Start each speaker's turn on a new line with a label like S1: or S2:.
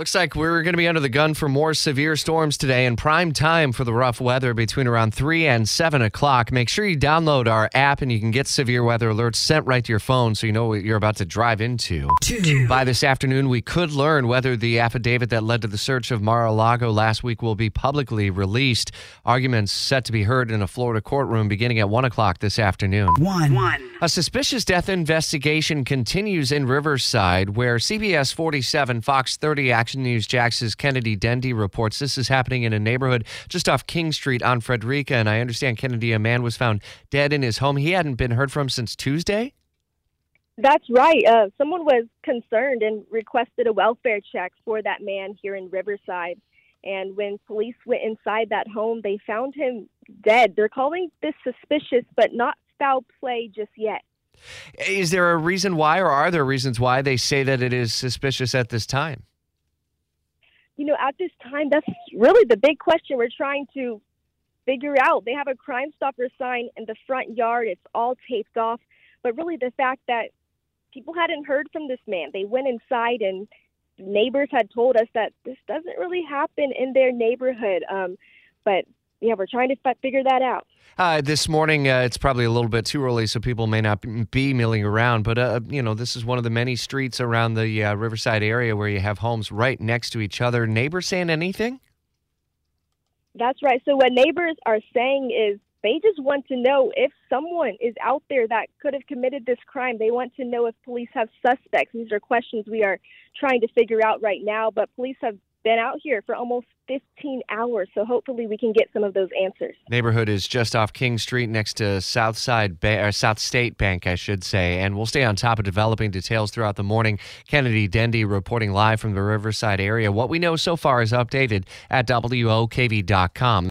S1: Looks like we're going to be under the gun for more severe storms today and prime time for the rough weather between around 3 and 7 o'clock. Make sure you download our app and you can get severe weather alerts sent right to your phone so you know what you're about to drive into.
S2: Two.
S1: By this afternoon, we could learn whether the affidavit that led to the search of Mar a Lago last week will be publicly released. Arguments set to be heard in a Florida courtroom beginning at 1 o'clock this afternoon.
S2: One.
S3: One.
S1: A suspicious death investigation continues in Riverside, where CBS 47 Fox 30 Action News Jax's Kennedy Dendy reports this is happening in a neighborhood just off King Street on Frederica. And I understand Kennedy, a man was found dead in his home. He hadn't been heard from since Tuesday.
S4: That's right. Uh, someone was concerned and requested a welfare check for that man here in Riverside. And when police went inside that home, they found him dead. They're calling this suspicious, but not foul play just yet.
S1: Is there a reason why, or are there reasons why they say that it is suspicious at this time?
S4: You know, at this time, that's really the big question we're trying to figure out. They have a Crime Stopper sign in the front yard, it's all taped off. But really, the fact that people hadn't heard from this man, they went inside and neighbors had told us that this doesn't really happen in their neighborhood. Um, but yeah, we're trying to f- figure that out.
S1: Uh, this morning, uh, it's probably a little bit too early, so people may not be milling around. But uh, you know, this is one of the many streets around the uh, Riverside area where you have homes right next to each other. Neighbors saying anything?
S4: That's right. So what neighbors are saying is they just want to know if someone is out there that could have committed this crime. They want to know if police have suspects. These are questions we are trying to figure out right now, but police have been out here for almost 15 hours, so hopefully we can get some of those answers.
S1: Neighborhood is just off King Street next to Southside ba- or South State Bank, I should say, and we'll stay on top of developing details throughout the morning. Kennedy Dendy reporting live from the Riverside area. What we know so far is updated at WOKV.com.